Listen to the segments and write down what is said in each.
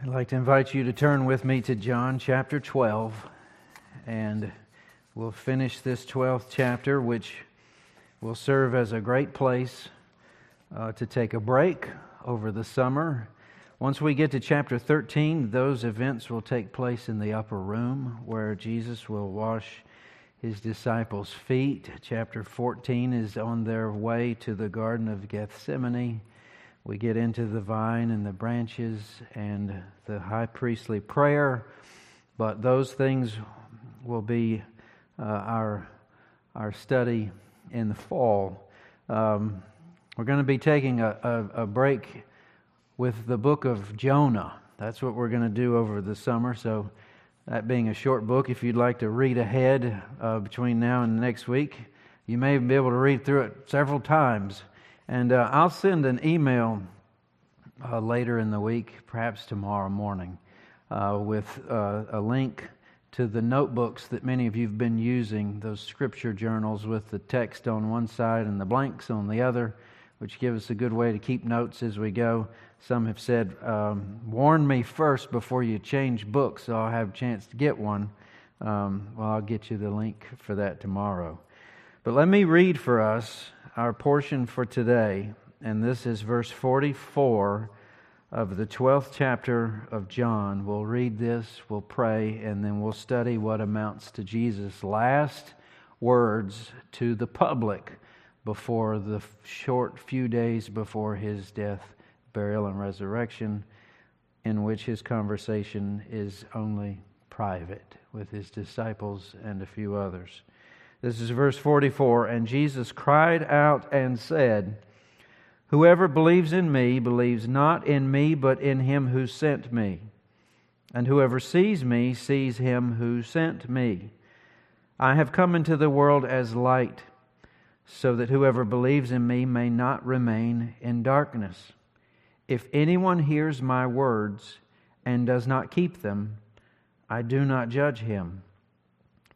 I'd like to invite you to turn with me to John chapter 12, and we'll finish this 12th chapter, which will serve as a great place uh, to take a break over the summer. Once we get to chapter 13, those events will take place in the upper room where Jesus will wash his disciples' feet. Chapter 14 is on their way to the Garden of Gethsemane we get into the vine and the branches and the high priestly prayer, but those things will be uh, our, our study in the fall. Um, we're going to be taking a, a, a break with the book of Jonah. That's what we're going to do over the summer. So, that being a short book, if you'd like to read ahead uh, between now and next week, you may be able to read through it several times. And uh, I'll send an email uh, later in the week, perhaps tomorrow morning, uh, with uh, a link to the notebooks that many of you have been using, those scripture journals with the text on one side and the blanks on the other, which give us a good way to keep notes as we go. Some have said, um, warn me first before you change books so I'll have a chance to get one. Um, well, I'll get you the link for that tomorrow. But let me read for us our portion for today, and this is verse 44 of the 12th chapter of John. We'll read this, we'll pray, and then we'll study what amounts to Jesus' last words to the public before the short few days before his death, burial, and resurrection, in which his conversation is only private with his disciples and a few others. This is verse 44. And Jesus cried out and said, Whoever believes in me believes not in me, but in him who sent me. And whoever sees me sees him who sent me. I have come into the world as light, so that whoever believes in me may not remain in darkness. If anyone hears my words and does not keep them, I do not judge him.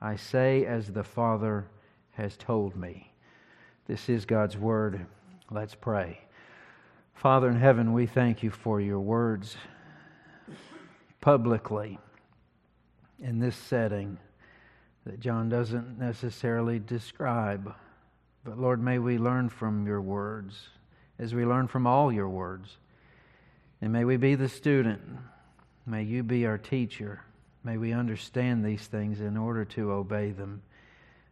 I say as the Father has told me. This is God's word. Let's pray. Father in heaven, we thank you for your words publicly in this setting that John doesn't necessarily describe. But Lord, may we learn from your words as we learn from all your words. And may we be the student. May you be our teacher. May we understand these things in order to obey them.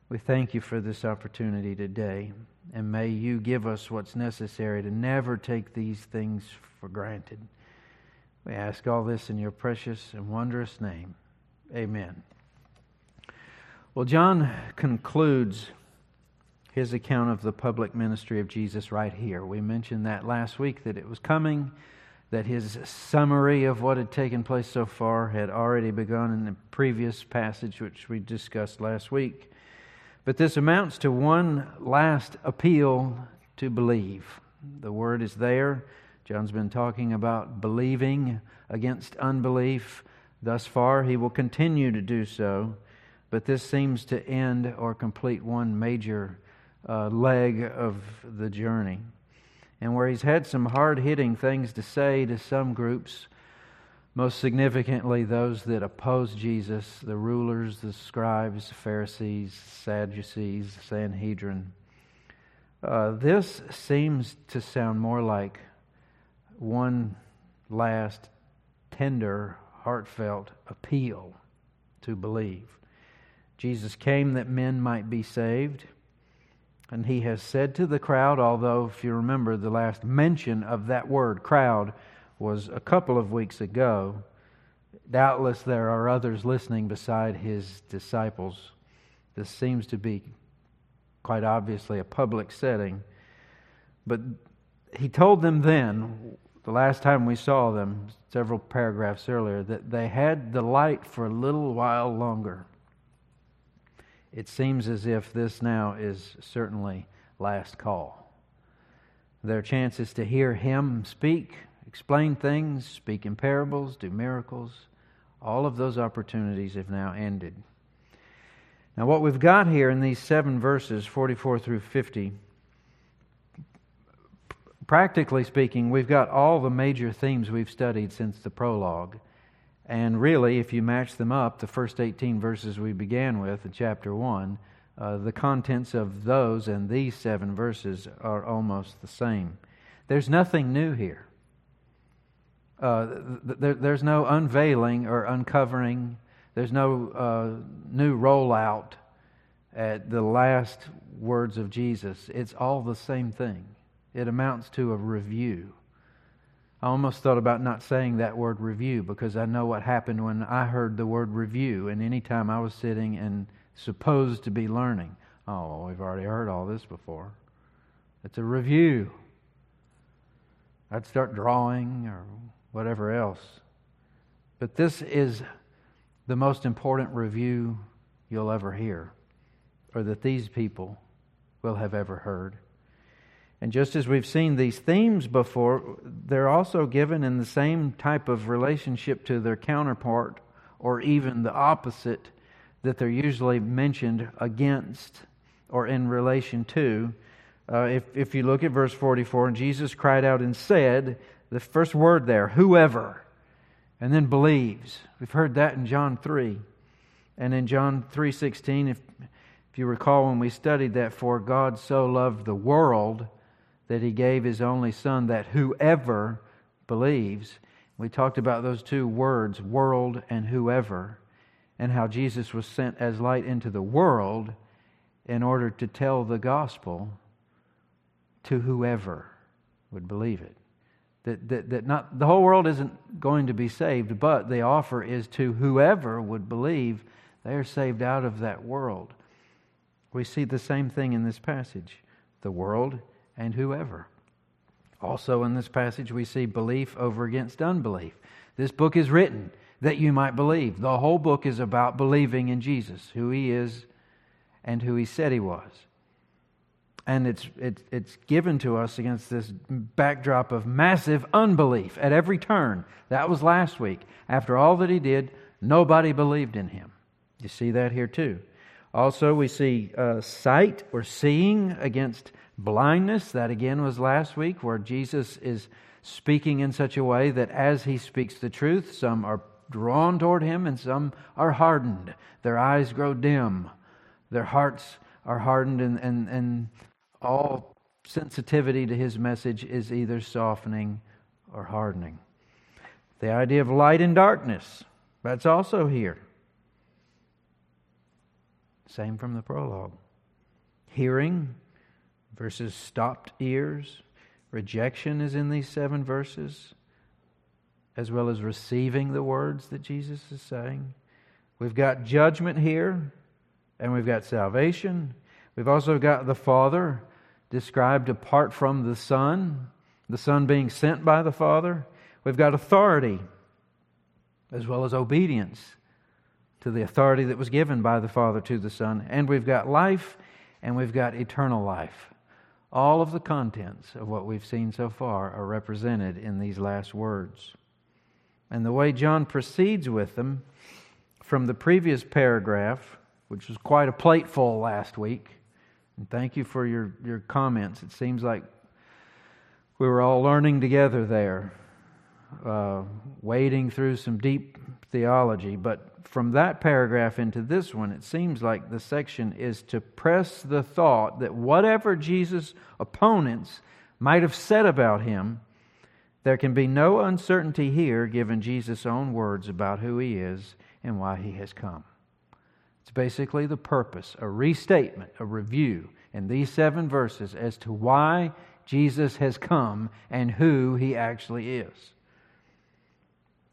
We thank you for this opportunity today, and may you give us what's necessary to never take these things for granted. We ask all this in your precious and wondrous name. Amen. Well, John concludes his account of the public ministry of Jesus right here. We mentioned that last week that it was coming that his summary of what had taken place so far had already begun in the previous passage, which we discussed last week. But this amounts to one last appeal to believe. The word is there. John's been talking about believing against unbelief. Thus far, he will continue to do so. But this seems to end or complete one major uh, leg of the journey and where he's had some hard hitting things to say to some groups, most significantly those that oppose Jesus the rulers, the scribes, Pharisees, Sadducees, Sanhedrin. Uh, this seems to sound more like one last tender, heartfelt appeal to believe. Jesus came that men might be saved. And he has said to the crowd, although, if you remember, the last mention of that word, crowd, was a couple of weeks ago, doubtless there are others listening beside his disciples. This seems to be quite obviously a public setting. But he told them then the last time we saw them, several paragraphs earlier, that they had the light for a little while longer. It seems as if this now is certainly last call. Their chances to hear him speak, explain things, speak in parables, do miracles, all of those opportunities have now ended. Now, what we've got here in these seven verses, 44 through 50, practically speaking, we've got all the major themes we've studied since the prologue. And really, if you match them up, the first 18 verses we began with in chapter 1, uh, the contents of those and these seven verses are almost the same. There's nothing new here. Uh, th- th- there's no unveiling or uncovering. There's no uh, new rollout at the last words of Jesus. It's all the same thing. It amounts to a review. I almost thought about not saying that word review because I know what happened when I heard the word review. And any time I was sitting and supposed to be learning, oh, we've already heard all this before. It's a review. I'd start drawing or whatever else. But this is the most important review you'll ever hear, or that these people will have ever heard. And just as we've seen these themes before, they're also given in the same type of relationship to their counterpart, or even the opposite that they're usually mentioned against or in relation to. Uh, if, if you look at verse 44, and Jesus cried out and said, the first word there, whoever, and then believes. We've heard that in John 3. And in John 3:16, if, if you recall when we studied that, for God so loved the world that he gave his only son that whoever believes. We talked about those two words, world and whoever, and how Jesus was sent as light into the world in order to tell the gospel to whoever would believe it. That, that, that not the whole world isn't going to be saved, but the offer is to whoever would believe they are saved out of that world. We see the same thing in this passage. The world and whoever. Also, in this passage, we see belief over against unbelief. This book is written that you might believe. The whole book is about believing in Jesus, who he is and who he said he was. And it's, it, it's given to us against this backdrop of massive unbelief at every turn. That was last week. After all that he did, nobody believed in him. You see that here too. Also, we see uh, sight or seeing against blindness. That again was last week, where Jesus is speaking in such a way that as he speaks the truth, some are drawn toward him and some are hardened. Their eyes grow dim, their hearts are hardened, and, and, and all sensitivity to his message is either softening or hardening. The idea of light and darkness, that's also here. Same from the prologue. Hearing versus stopped ears. Rejection is in these seven verses, as well as receiving the words that Jesus is saying. We've got judgment here, and we've got salvation. We've also got the Father described apart from the Son, the Son being sent by the Father. We've got authority, as well as obedience to the authority that was given by the Father to the Son. And we've got life, and we've got eternal life. All of the contents of what we've seen so far are represented in these last words. And the way John proceeds with them from the previous paragraph, which was quite a plateful last week, and thank you for your, your comments. It seems like we were all learning together there, uh, wading through some deep theology. But from that paragraph into this one, it seems like the section is to press the thought that whatever Jesus' opponents might have said about him, there can be no uncertainty here given Jesus' own words about who he is and why he has come. It's basically the purpose, a restatement, a review in these seven verses as to why Jesus has come and who he actually is.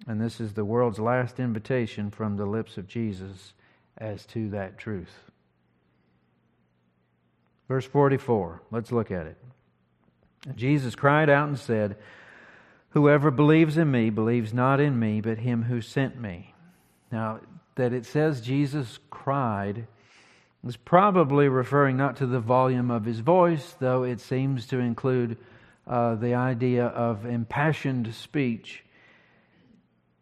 And this is the world's last invitation from the lips of Jesus as to that truth. Verse 44, let's look at it. Jesus cried out and said, Whoever believes in me believes not in me, but him who sent me. Now, that it says Jesus cried is probably referring not to the volume of his voice, though it seems to include uh, the idea of impassioned speech.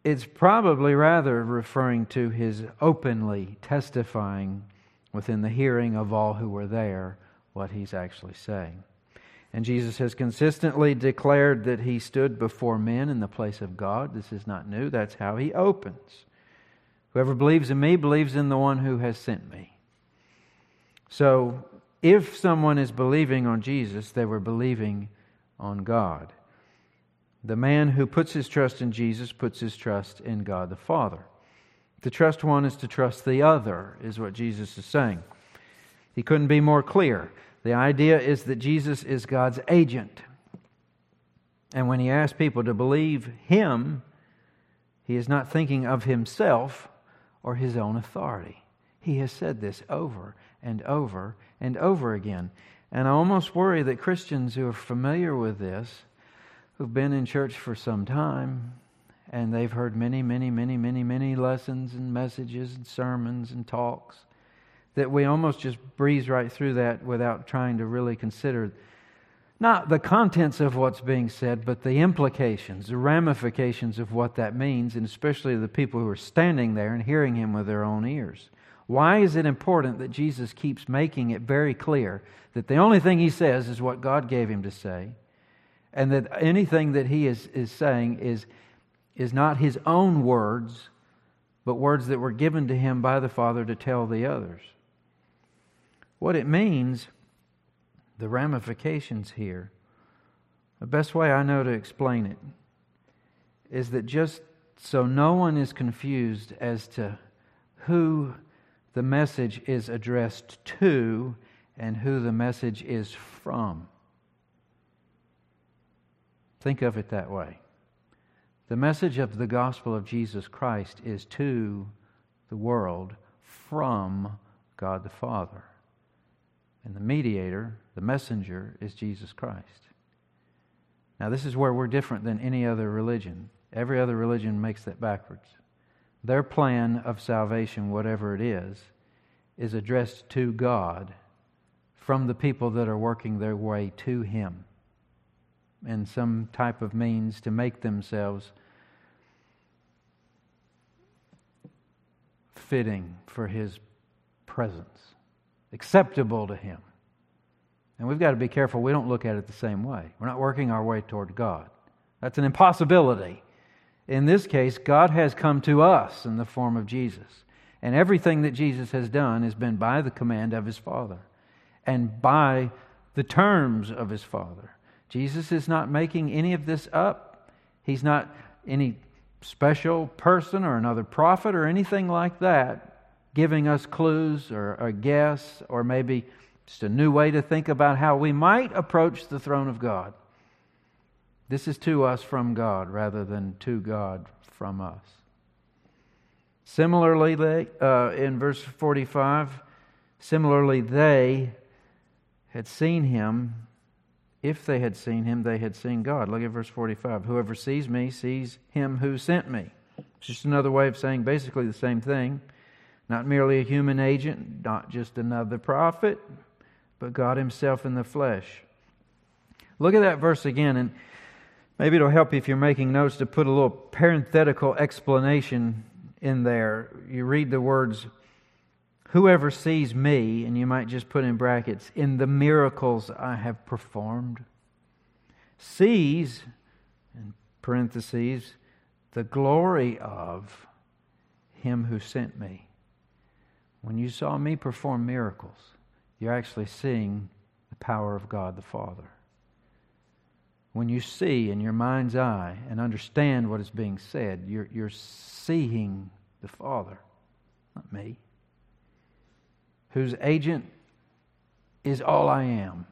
It's probably rather referring to his openly testifying within the hearing of all who were there what he's actually saying. And Jesus has consistently declared that he stood before men in the place of God. This is not new. That's how he opens. Whoever believes in me believes in the one who has sent me. So, if someone is believing on Jesus, they were believing on God. The man who puts his trust in Jesus puts his trust in God the Father. To trust one is to trust the other, is what Jesus is saying. He couldn't be more clear. The idea is that Jesus is God's agent. And when he asks people to believe him, he is not thinking of himself or his own authority. He has said this over and over and over again. And I almost worry that Christians who are familiar with this, who've been in church for some time, and they've heard many, many, many, many, many lessons and messages and sermons and talks, that we almost just breeze right through that without trying to really consider not the contents of what's being said, but the implications, the ramifications of what that means, and especially the people who are standing there and hearing him with their own ears. Why is it important that Jesus keeps making it very clear that the only thing he says is what God gave him to say, and that anything that he is, is saying is, is not his own words, but words that were given to him by the Father to tell the others? What it means, the ramifications here, the best way I know to explain it is that just so no one is confused as to who the message is addressed to and who the message is from. Think of it that way. The message of the gospel of Jesus Christ is to the world from God the Father. And the mediator, the messenger, is Jesus Christ. Now, this is where we're different than any other religion. Every other religion makes that backwards. Their plan of salvation, whatever it is, is addressed to God from the people that are working their way to Him in some type of means to make themselves fitting for His presence acceptable to Him. And we've got to be careful we don't look at it the same way. We're not working our way toward God. That's an impossibility. In this case, God has come to us in the form of Jesus. And everything that Jesus has done has been by the command of his Father and by the terms of his Father. Jesus is not making any of this up. He's not any special person or another prophet or anything like that giving us clues or a guess or maybe just a new way to think about how we might approach the throne of God. This is to us from God rather than to God from us. Similarly, uh, in verse 45, similarly, they had seen him. If they had seen him, they had seen God. Look at verse 45. Whoever sees me sees him who sent me. It's just another way of saying basically the same thing. Not merely a human agent, not just another prophet, but God Himself in the flesh. Look at that verse again, and maybe it'll help you if you're making notes to put a little parenthetical explanation in there. You read the words, Whoever sees me, and you might just put in brackets, in the miracles I have performed, sees, in parentheses, the glory of him who sent me. When you saw me perform miracles, you're actually seeing the power of God the Father. When you see in your mind's eye and understand what is being said, you're, you're seeing the Father, not me, whose agent is all I am.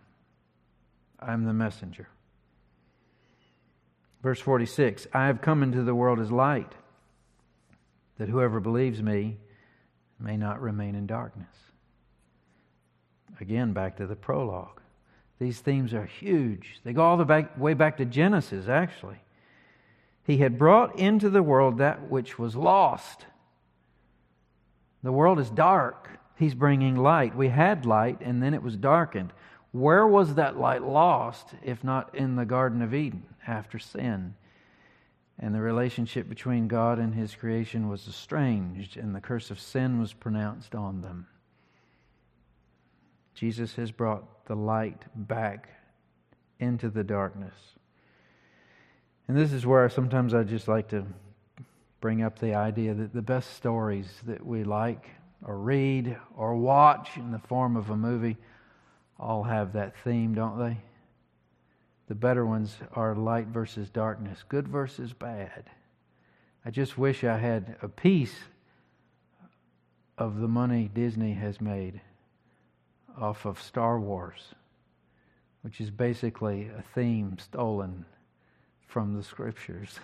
I'm the messenger. Verse 46 I have come into the world as light, that whoever believes me may not remain in darkness. Again, back to the prologue. These themes are huge. They go all the back, way back to Genesis, actually. He had brought into the world that which was lost. The world is dark. He's bringing light. We had light, and then it was darkened. Where was that light lost if not in the Garden of Eden after sin? And the relationship between God and His creation was estranged, and the curse of sin was pronounced on them. Jesus has brought the light back into the darkness. And this is where sometimes I just like to bring up the idea that the best stories that we like or read or watch in the form of a movie all have that theme, don't they? The better ones are light versus darkness, good versus bad. I just wish I had a piece of the money Disney has made off of Star Wars, which is basically a theme stolen from the scriptures.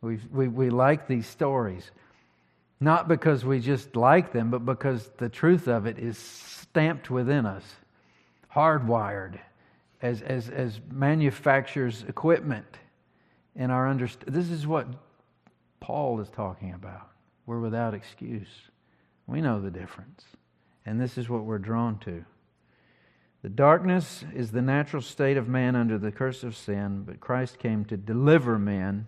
we we, we like these stories, not because we just like them, but because the truth of it is stamped within us, hardwired as, as, as manufacturers' equipment in our understanding. This is what Paul is talking about. We're without excuse. We know the difference. And this is what we're drawn to. The darkness is the natural state of man under the curse of sin, but Christ came to deliver men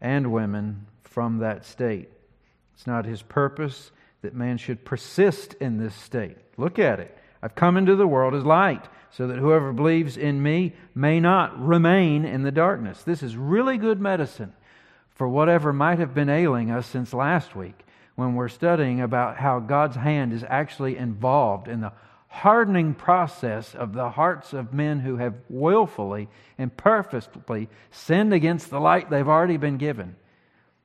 and women from that state. It's not his purpose that man should persist in this state. Look at it. I've come into the world as light, so that whoever believes in me may not remain in the darkness. This is really good medicine for whatever might have been ailing us since last week when we're studying about how God's hand is actually involved in the hardening process of the hearts of men who have willfully and purposefully sinned against the light they've already been given.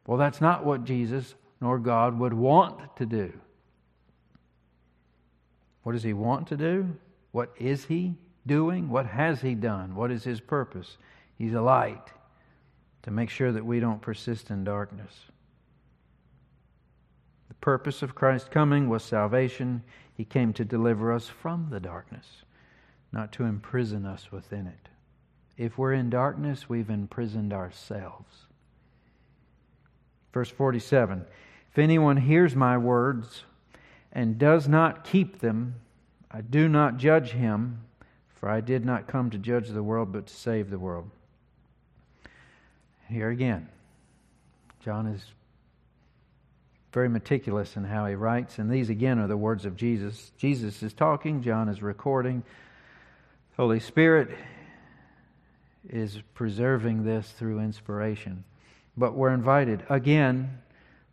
Well, that's not what Jesus nor God would want to do. What does He want to do? What is He doing? What has He done? What is His purpose? He's a light to make sure that we don't persist in darkness The purpose of Christ's coming was salvation. He came to deliver us from the darkness, not to imprison us within it. If we're in darkness, we've imprisoned ourselves. Verse 47 If anyone hears my words and does not keep them, I do not judge him, for I did not come to judge the world, but to save the world. Here again, John is very meticulous in how he writes. And these, again, are the words of Jesus. Jesus is talking, John is recording. Holy Spirit is preserving this through inspiration. But we're invited, again,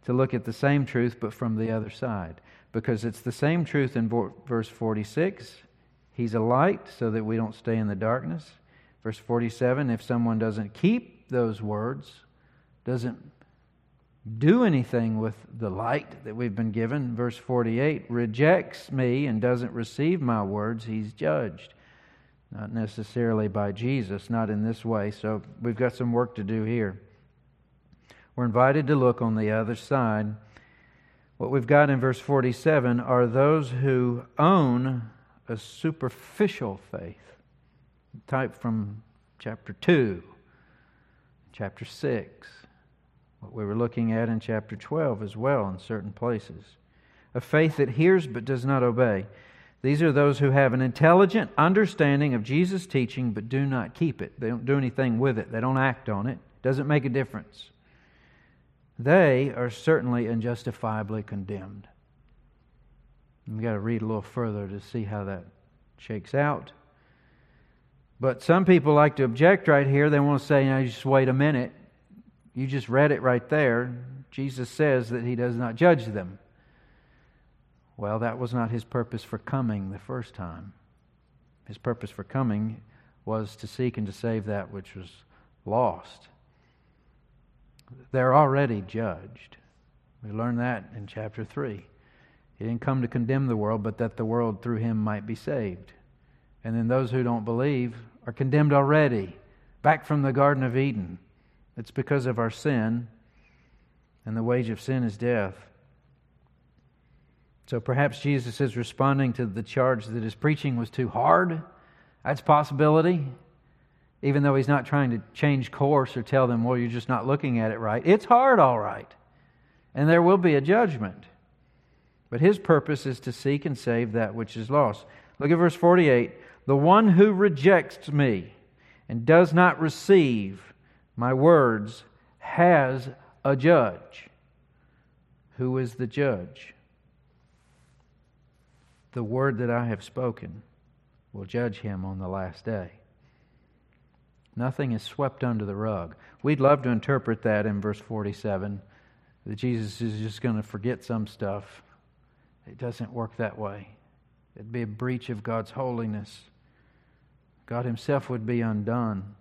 to look at the same truth, but from the other side. Because it's the same truth in verse 46. He's a light so that we don't stay in the darkness. Verse 47 if someone doesn't keep those words, doesn't do anything with the light that we've been given. Verse 48 rejects me and doesn't receive my words, he's judged. Not necessarily by Jesus, not in this way. So we've got some work to do here. We're invited to look on the other side. What we've got in verse 47 are those who own a superficial faith, type from chapter 2, chapter 6 what we were looking at in chapter 12 as well in certain places. A faith that hears but does not obey. These are those who have an intelligent understanding of Jesus' teaching but do not keep it. They don't do anything with it, they don't act on it. Doesn't make a difference. They are certainly unjustifiably condemned. We've got to read a little further to see how that shakes out. But some people like to object right here. They want to say, now, just wait a minute. You just read it right there. Jesus says that he does not judge them. Well, that was not his purpose for coming the first time. His purpose for coming was to seek and to save that which was lost. They're already judged. We learn that in chapter 3. He didn't come to condemn the world, but that the world through him might be saved. And then those who don't believe are condemned already, back from the Garden of Eden. It's because of our sin, and the wage of sin is death. So perhaps Jesus is responding to the charge that his preaching was too hard. That's possibility. Even though he's not trying to change course or tell them, well, you're just not looking at it right. It's hard, all right. And there will be a judgment. But his purpose is to seek and save that which is lost. Look at verse 48. The one who rejects me and does not receive my words has a judge. Who is the judge? The word that I have spoken will judge him on the last day. Nothing is swept under the rug. We'd love to interpret that in verse 47 that Jesus is just going to forget some stuff. It doesn't work that way. It'd be a breach of God's holiness. God Himself would be undone.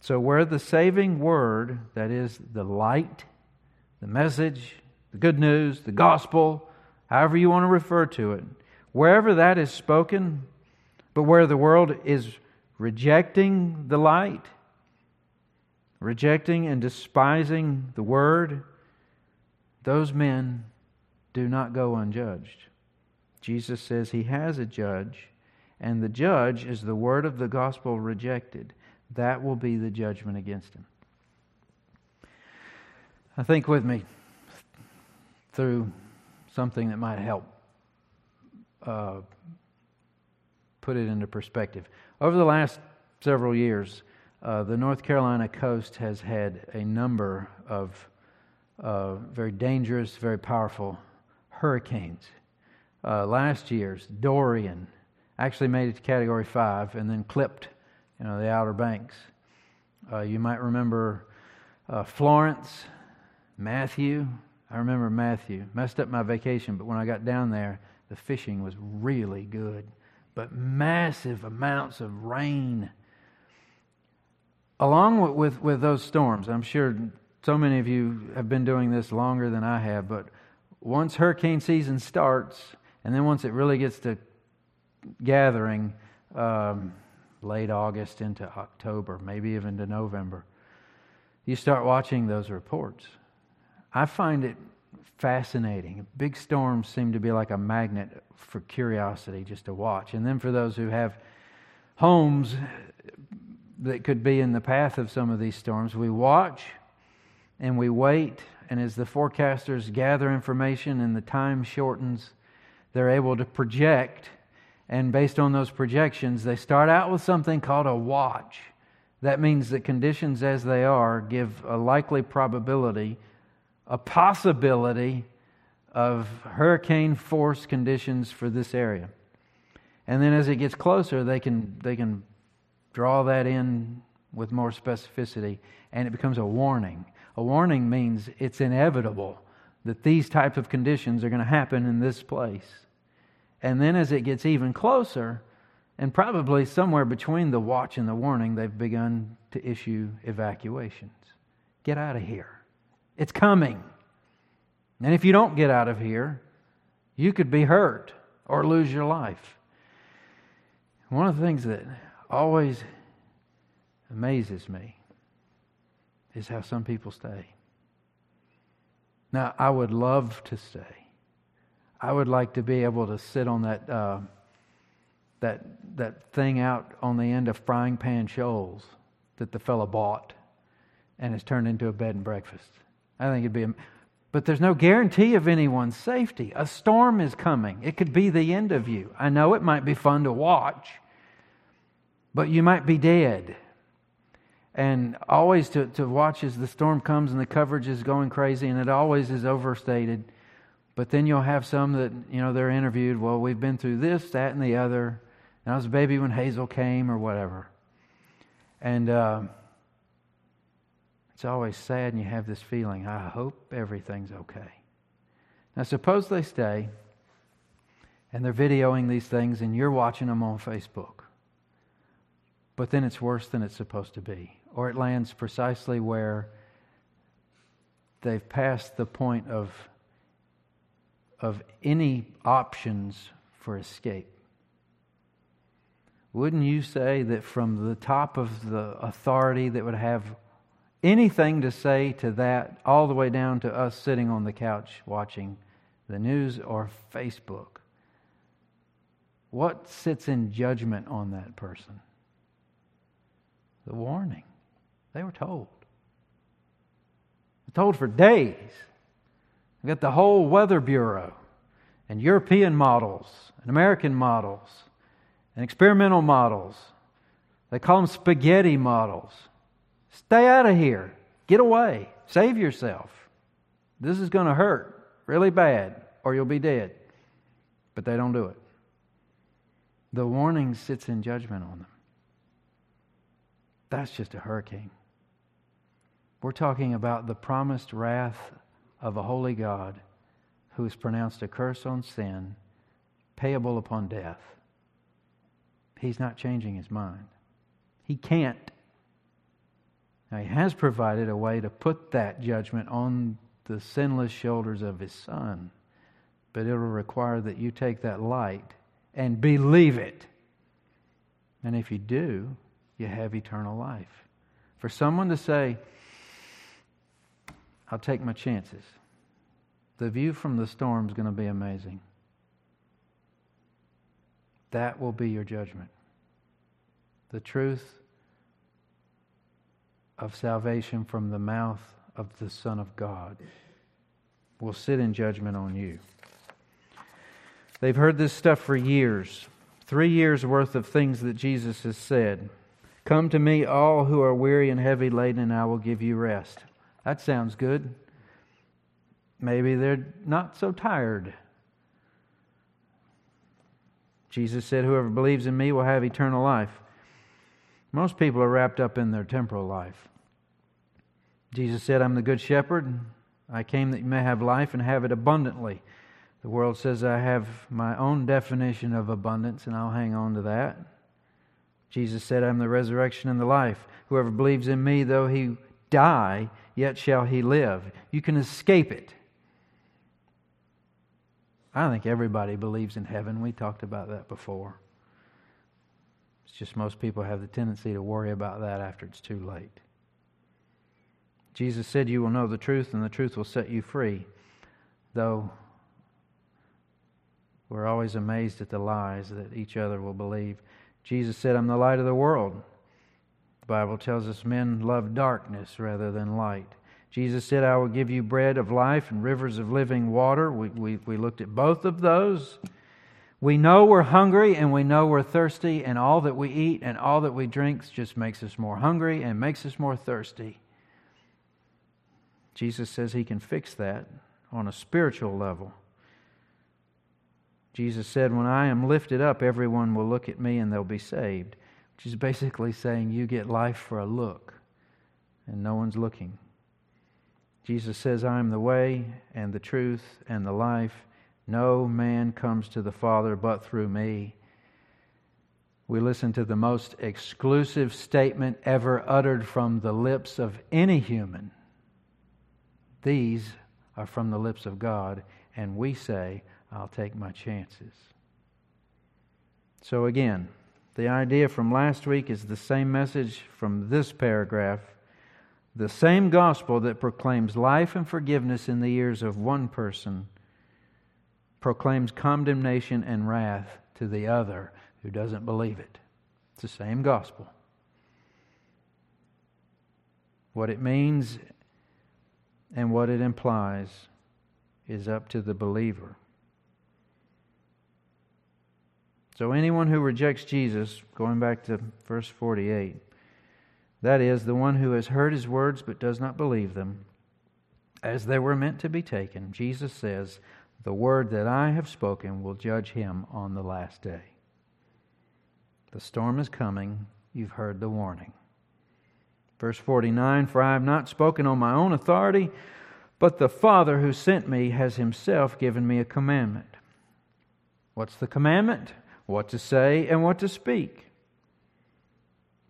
So, where the saving word, that is the light, the message, the good news, the gospel, however you want to refer to it, wherever that is spoken, but where the world is rejecting the light, rejecting and despising the word, those men do not go unjudged. Jesus says he has a judge, and the judge is the word of the gospel rejected. That will be the judgment against him. I think with me through something that might help uh, put it into perspective. Over the last several years, uh, the North Carolina coast has had a number of uh, very dangerous, very powerful hurricanes. Uh, last year's Dorian actually made it to Category 5 and then clipped you know, the Outer Banks. Uh, you might remember uh, Florence, Matthew. I remember Matthew. Messed up my vacation, but when I got down there, the fishing was really good. But massive amounts of rain. Along with, with, with those storms, I'm sure so many of you have been doing this longer than I have, but once hurricane season starts, and then once it really gets to gathering, um, late August into October, maybe even to November, you start watching those reports. I find it fascinating. Big storms seem to be like a magnet for curiosity just to watch. And then for those who have homes that could be in the path of some of these storms, we watch and we wait. And as the forecasters gather information and the time shortens, they're able to project. And based on those projections, they start out with something called a watch. That means that conditions as they are give a likely probability a possibility of hurricane force conditions for this area. And then as it gets closer, they can, they can draw that in with more specificity, and it becomes a warning. A warning means it's inevitable that these types of conditions are going to happen in this place. And then as it gets even closer, and probably somewhere between the watch and the warning, they've begun to issue evacuations. Get out of here. It's coming. And if you don't get out of here, you could be hurt or lose your life. One of the things that always amazes me is how some people stay. Now, I would love to stay. I would like to be able to sit on that, uh, that, that thing out on the end of Frying Pan Shoals that the fellow bought and has turned into a bed and breakfast. I think it'd be, a, but there's no guarantee of anyone's safety. A storm is coming. It could be the end of you. I know it might be fun to watch, but you might be dead. And always to, to watch as the storm comes and the coverage is going crazy, and it always is overstated. But then you'll have some that, you know, they're interviewed. Well, we've been through this, that, and the other. And I was a baby when Hazel came, or whatever. And, uh, it's always sad, and you have this feeling, I hope everything's okay. Now, suppose they stay and they're videoing these things and you're watching them on Facebook. But then it's worse than it's supposed to be. Or it lands precisely where they've passed the point of, of any options for escape. Wouldn't you say that from the top of the authority that would have anything to say to that, all the way down to us sitting on the couch watching the news or Facebook. What sits in judgment on that person? The warning. They were told. They're told for days. We got the whole Weather Bureau and European models and American models and experimental models. They call them spaghetti models. Stay out of here. Get away. Save yourself. This is going to hurt really bad, or you'll be dead. But they don't do it. The warning sits in judgment on them. That's just a hurricane. We're talking about the promised wrath of a holy God who has pronounced a curse on sin, payable upon death. He's not changing his mind. He can't. Now, he has provided a way to put that judgment on the sinless shoulders of his son, but it'll require that you take that light and believe it. And if you do, you have eternal life. For someone to say, I'll take my chances, the view from the storm is going to be amazing. That will be your judgment. The truth of salvation from the mouth of the Son of God will sit in judgment on you. They've heard this stuff for years. Three years worth of things that Jesus has said. Come to me, all who are weary and heavy laden, and I will give you rest. That sounds good. Maybe they're not so tired. Jesus said, Whoever believes in me will have eternal life. Most people are wrapped up in their temporal life. Jesus said, I'm the good shepherd. I came that you may have life and have it abundantly. The world says I have my own definition of abundance, and I'll hang on to that. Jesus said, I'm the resurrection and the life. Whoever believes in me, though he die, yet shall he live. You can escape it. I think everybody believes in heaven. We talked about that before. It's just most people have the tendency to worry about that after it's too late. Jesus said, You will know the truth, and the truth will set you free. Though we're always amazed at the lies that each other will believe. Jesus said, I'm the light of the world. The Bible tells us men love darkness rather than light. Jesus said, I will give you bread of life and rivers of living water. We, we, we looked at both of those. We know we're hungry and we know we're thirsty, and all that we eat and all that we drink just makes us more hungry and makes us more thirsty. Jesus says he can fix that on a spiritual level. Jesus said, When I am lifted up, everyone will look at me and they'll be saved, which is basically saying you get life for a look and no one's looking. Jesus says, I am the way and the truth and the life. No man comes to the Father but through me. We listen to the most exclusive statement ever uttered from the lips of any human these are from the lips of God, and we say, I'll take my chances. So, again, the idea from last week is the same message from this paragraph. The same gospel that proclaims life and forgiveness in the ears of one person proclaims condemnation and wrath to the other who doesn't believe it. It's the same gospel. What it means and what it implies is up to the believer. So, anyone who rejects Jesus, going back to verse 48, that is, the one who has heard his words but does not believe them, as they were meant to be taken, Jesus says, The word that I have spoken will judge him on the last day. The storm is coming. You've heard the warning. Verse 49 For I have not spoken on my own authority, but the Father who sent me has himself given me a commandment. What's the commandment? What to say and what to speak.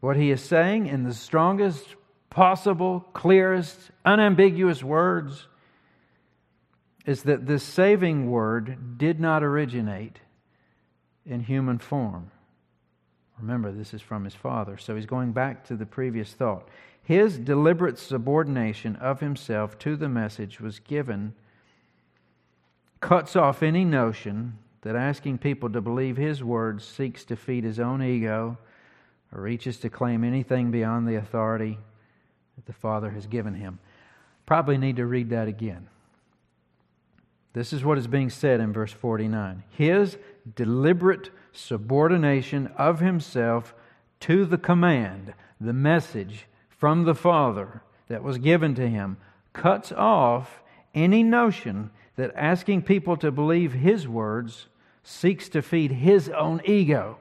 What he is saying in the strongest possible, clearest, unambiguous words is that this saving word did not originate in human form. Remember, this is from his father. So he's going back to the previous thought. His deliberate subordination of himself to the message was given, cuts off any notion that asking people to believe his words seeks to feed his own ego or reaches to claim anything beyond the authority that the Father has given him. Probably need to read that again. This is what is being said in verse 49. His deliberate subordination of himself to the command, the message from the Father that was given to him, cuts off any notion that asking people to believe his words seeks to feed his own ego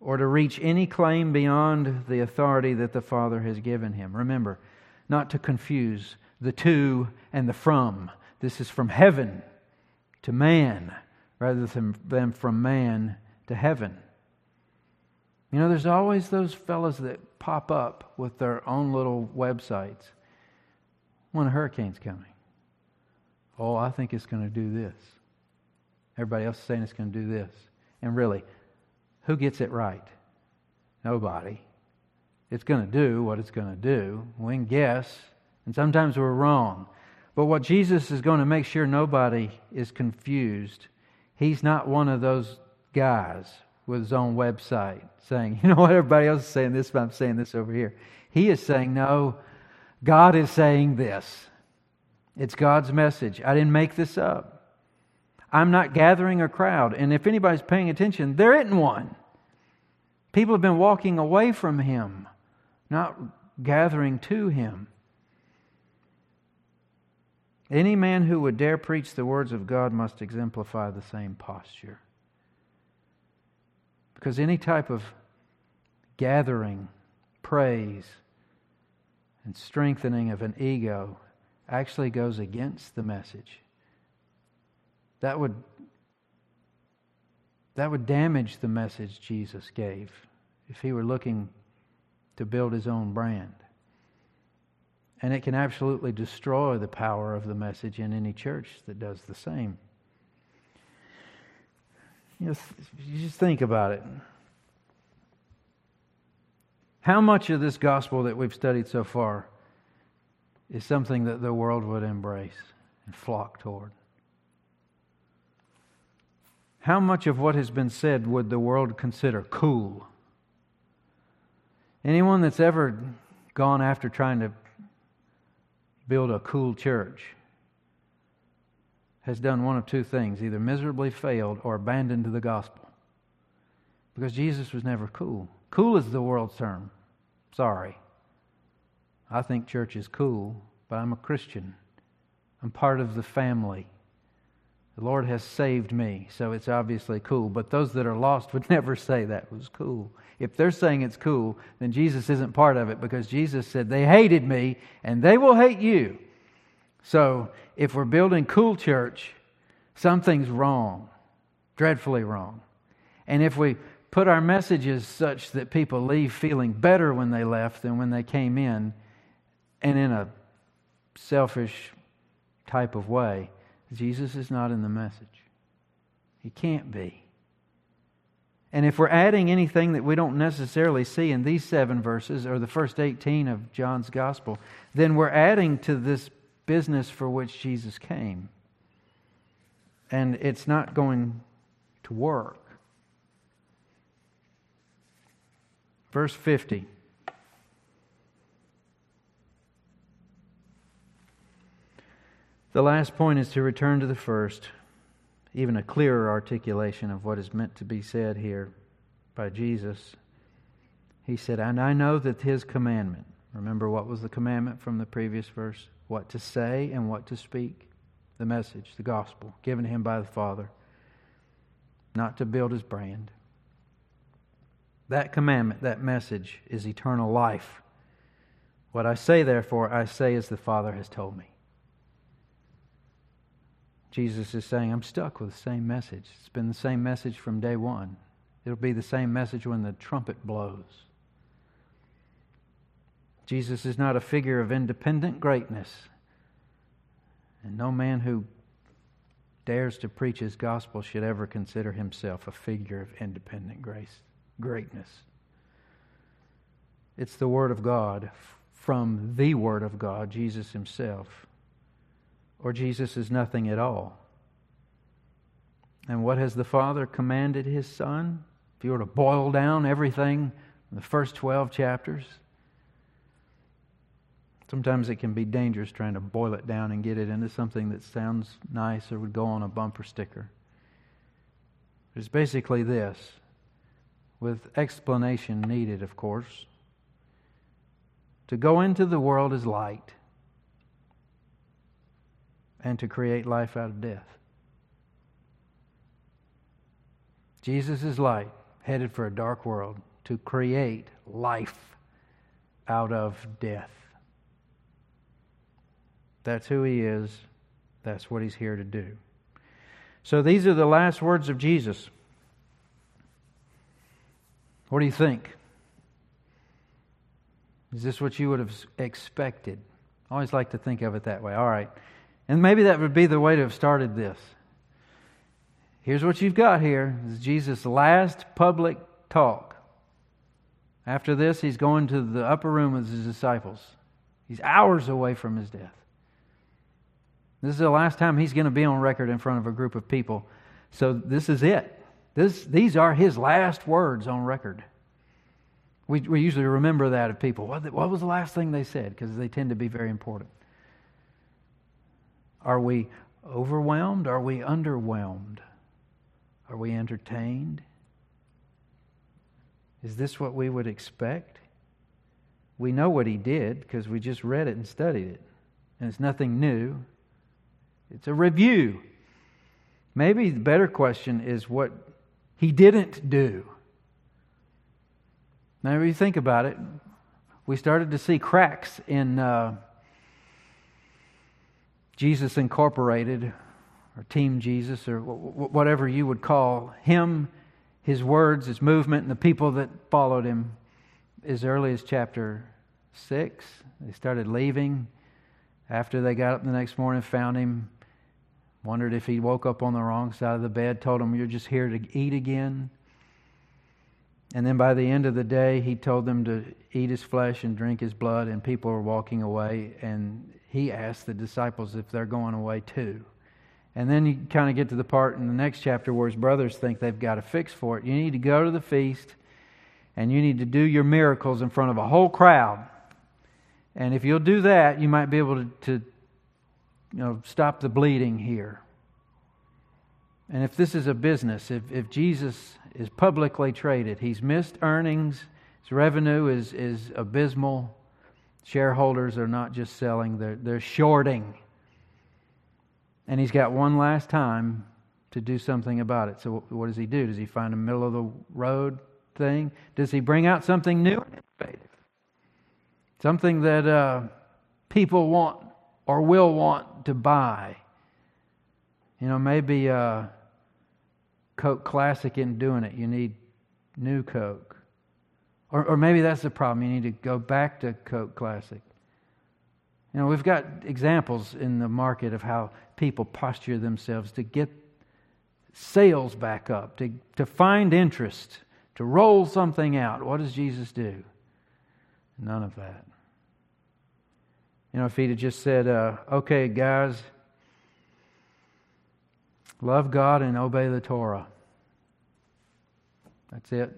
or to reach any claim beyond the authority that the Father has given him. Remember, not to confuse the to and the from. This is from heaven to man rather than from man to heaven. You know, there's always those fellows that pop up with their own little websites when a hurricane's coming. Oh, I think it's going to do this. Everybody else is saying it's going to do this. And really, who gets it right? Nobody. It's going to do what it's going to do. We can guess, and sometimes we're wrong. But what Jesus is going to make sure nobody is confused, he's not one of those guys with his own website saying, you know what, everybody else is saying this, but I'm saying this over here. He is saying, no, God is saying this. It's God's message. I didn't make this up. I'm not gathering a crowd. And if anybody's paying attention, there isn't one. People have been walking away from him, not gathering to him. Any man who would dare preach the words of God must exemplify the same posture. Because any type of gathering, praise, and strengthening of an ego actually goes against the message. That would, that would damage the message Jesus gave if he were looking to build his own brand. And it can absolutely destroy the power of the message in any church that does the same. You, know, you just think about it. How much of this gospel that we've studied so far is something that the world would embrace and flock toward? How much of what has been said would the world consider cool? Anyone that's ever gone after trying to build a cool church has done one of two things either miserably failed or abandoned the gospel. Because Jesus was never cool. Cool is the world's term. Sorry. I think church is cool, but I'm a Christian. I'm part of the family. The Lord has saved me, so it's obviously cool. But those that are lost would never say that was cool. If they're saying it's cool, then Jesus isn't part of it because Jesus said, They hated me and they will hate you. So if we're building cool church, something's wrong, dreadfully wrong. And if we put our messages such that people leave feeling better when they left than when they came in, and in a selfish type of way, Jesus is not in the message. He can't be. And if we're adding anything that we don't necessarily see in these seven verses or the first 18 of John's gospel, then we're adding to this business for which Jesus came. And it's not going to work. Verse 50. The last point is to return to the first even a clearer articulation of what is meant to be said here by Jesus. He said, And I know that his commandment, remember what was the commandment from the previous verse? What to say and what to speak. The message, the gospel, given to him by the Father, not to build his brand. That commandment, that message, is eternal life. What I say, therefore, I say as the Father has told me. Jesus is saying, I'm stuck with the same message. It's been the same message from day one. It'll be the same message when the trumpet blows. Jesus is not a figure of independent greatness. And no man who dares to preach his gospel should ever consider himself a figure of independent grace, greatness. It's the Word of God from the Word of God, Jesus Himself or Jesus is nothing at all. And what has the Father commanded His Son? If you were to boil down everything in the first 12 chapters. Sometimes it can be dangerous trying to boil it down and get it into something that sounds nice or would go on a bumper sticker. It's basically this, with explanation needed, of course. To go into the world as light and to create life out of death. Jesus is light, headed for a dark world, to create life out of death. That's who he is. That's what he's here to do. So these are the last words of Jesus. What do you think? Is this what you would have expected? I always like to think of it that way. All right. And maybe that would be the way to have started this. Here's what you've got here this is Jesus' last public talk. After this, he's going to the upper room with his disciples. He's hours away from his death. This is the last time he's going to be on record in front of a group of people. So this is it. This, these are his last words on record. We, we usually remember that of people. What, what was the last thing they said? Because they tend to be very important. Are we overwhelmed? Are we underwhelmed? Are we entertained? Is this what we would expect? We know what he did because we just read it and studied it. And it's nothing new, it's a review. Maybe the better question is what he didn't do. Now, if you think about it, we started to see cracks in uh, Jesus Incorporated or Team Jesus, or whatever you would call him, his words, his movement, and the people that followed him as early as chapter 6. They started leaving after they got up the next morning, found him, wondered if he woke up on the wrong side of the bed, told him, You're just here to eat again. And then by the end of the day, he told them to eat his flesh and drink his blood, and people were walking away. And he asked the disciples if they're going away too. And then you kind of get to the part in the next chapter where his brothers think they've got a fix for it. You need to go to the feast and you need to do your miracles in front of a whole crowd. And if you'll do that, you might be able to, to you know, stop the bleeding here. And if this is a business, if, if Jesus is publicly traded, he's missed earnings, his revenue is, is abysmal. Shareholders are not just selling, they're, they're shorting. And he's got one last time to do something about it. So, what does he do? Does he find a middle of the road thing? Does he bring out something new and innovative? Something that uh, people want or will want to buy? You know, maybe uh, Coke Classic isn't doing it. You need new Coke. Or, or maybe that's the problem. You need to go back to Coke Classic. You know, we've got examples in the market of how people posture themselves to get sales back up, to, to find interest, to roll something out. What does Jesus do? None of that. You know, if he'd have just said, uh, okay, guys, love God and obey the Torah. That's it.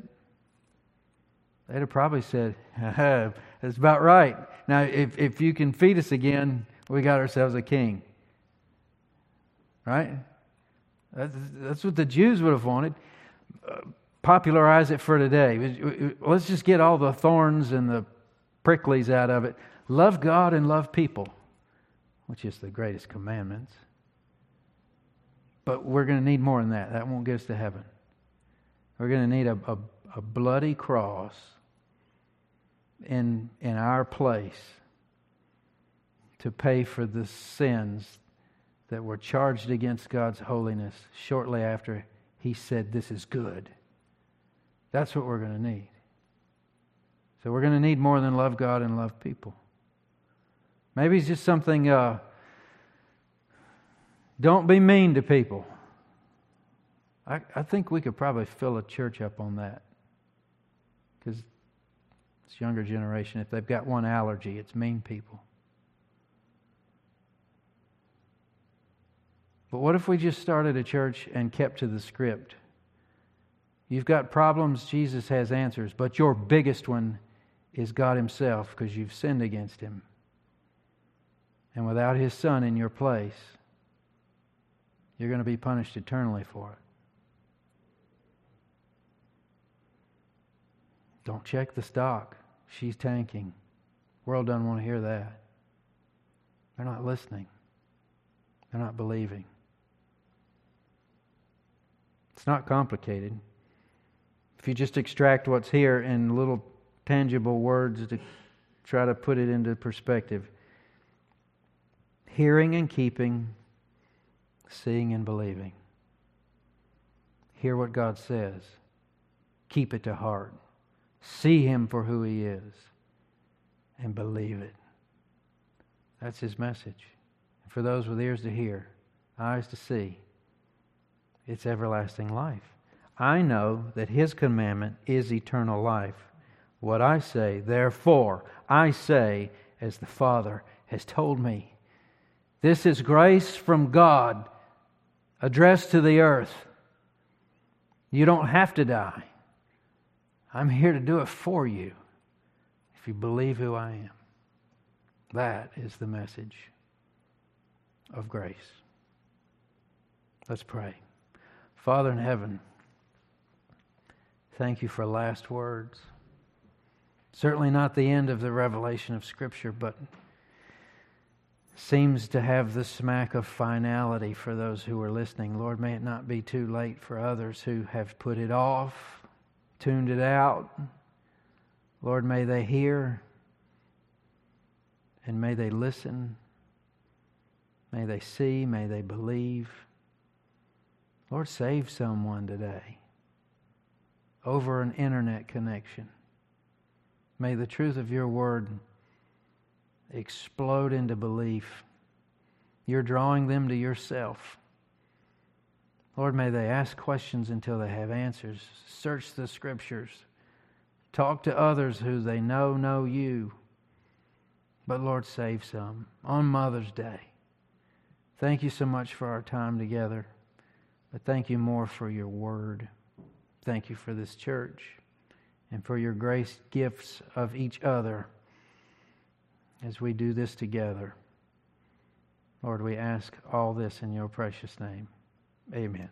They'd have probably said, that's about right. Now, if, if you can feed us again, we got ourselves a king. Right? That's, that's what the Jews would have wanted. Uh, popularize it for today. Let's just get all the thorns and the pricklies out of it. Love God and love people, which is the greatest commandments. But we're going to need more than that. That won't get us to heaven. We're going to need a, a, a bloody cross in, in our place to pay for the sins that were charged against God's holiness shortly after he said, This is good. That's what we're going to need. So we're going to need more than love God and love people. Maybe it's just something, uh, don't be mean to people. I, I think we could probably fill a church up on that. Because this younger generation, if they've got one allergy, it's mean people. But what if we just started a church and kept to the script? You've got problems, Jesus has answers, but your biggest one is God Himself because you've sinned against Him. And without His Son in your place, you're going to be punished eternally for it. Don't check the stock. She's tanking. World doesn't want to hear that. They're not listening. They're not believing. It's not complicated. If you just extract what's here in little tangible words to try to put it into perspective hearing and keeping, seeing and believing. Hear what God says, keep it to heart, see Him for who He is, and believe it. That's His message. And for those with ears to hear, eyes to see, it's everlasting life. I know that His commandment is eternal life. What I say, therefore, I say as the Father has told me. This is grace from God addressed to the earth. You don't have to die. I'm here to do it for you if you believe who I am. That is the message of grace. Let's pray. Father in heaven, thank you for last words. Certainly not the end of the revelation of Scripture, but seems to have the smack of finality for those who are listening. Lord, may it not be too late for others who have put it off, tuned it out. Lord, may they hear and may they listen. May they see, may they believe. Lord, save someone today over an internet connection. May the truth of your word explode into belief. You're drawing them to yourself. Lord, may they ask questions until they have answers. Search the scriptures. Talk to others who they know know you. But Lord, save some on Mother's Day. Thank you so much for our time together. But thank you more for your word. Thank you for this church and for your grace gifts of each other as we do this together. Lord, we ask all this in your precious name. Amen.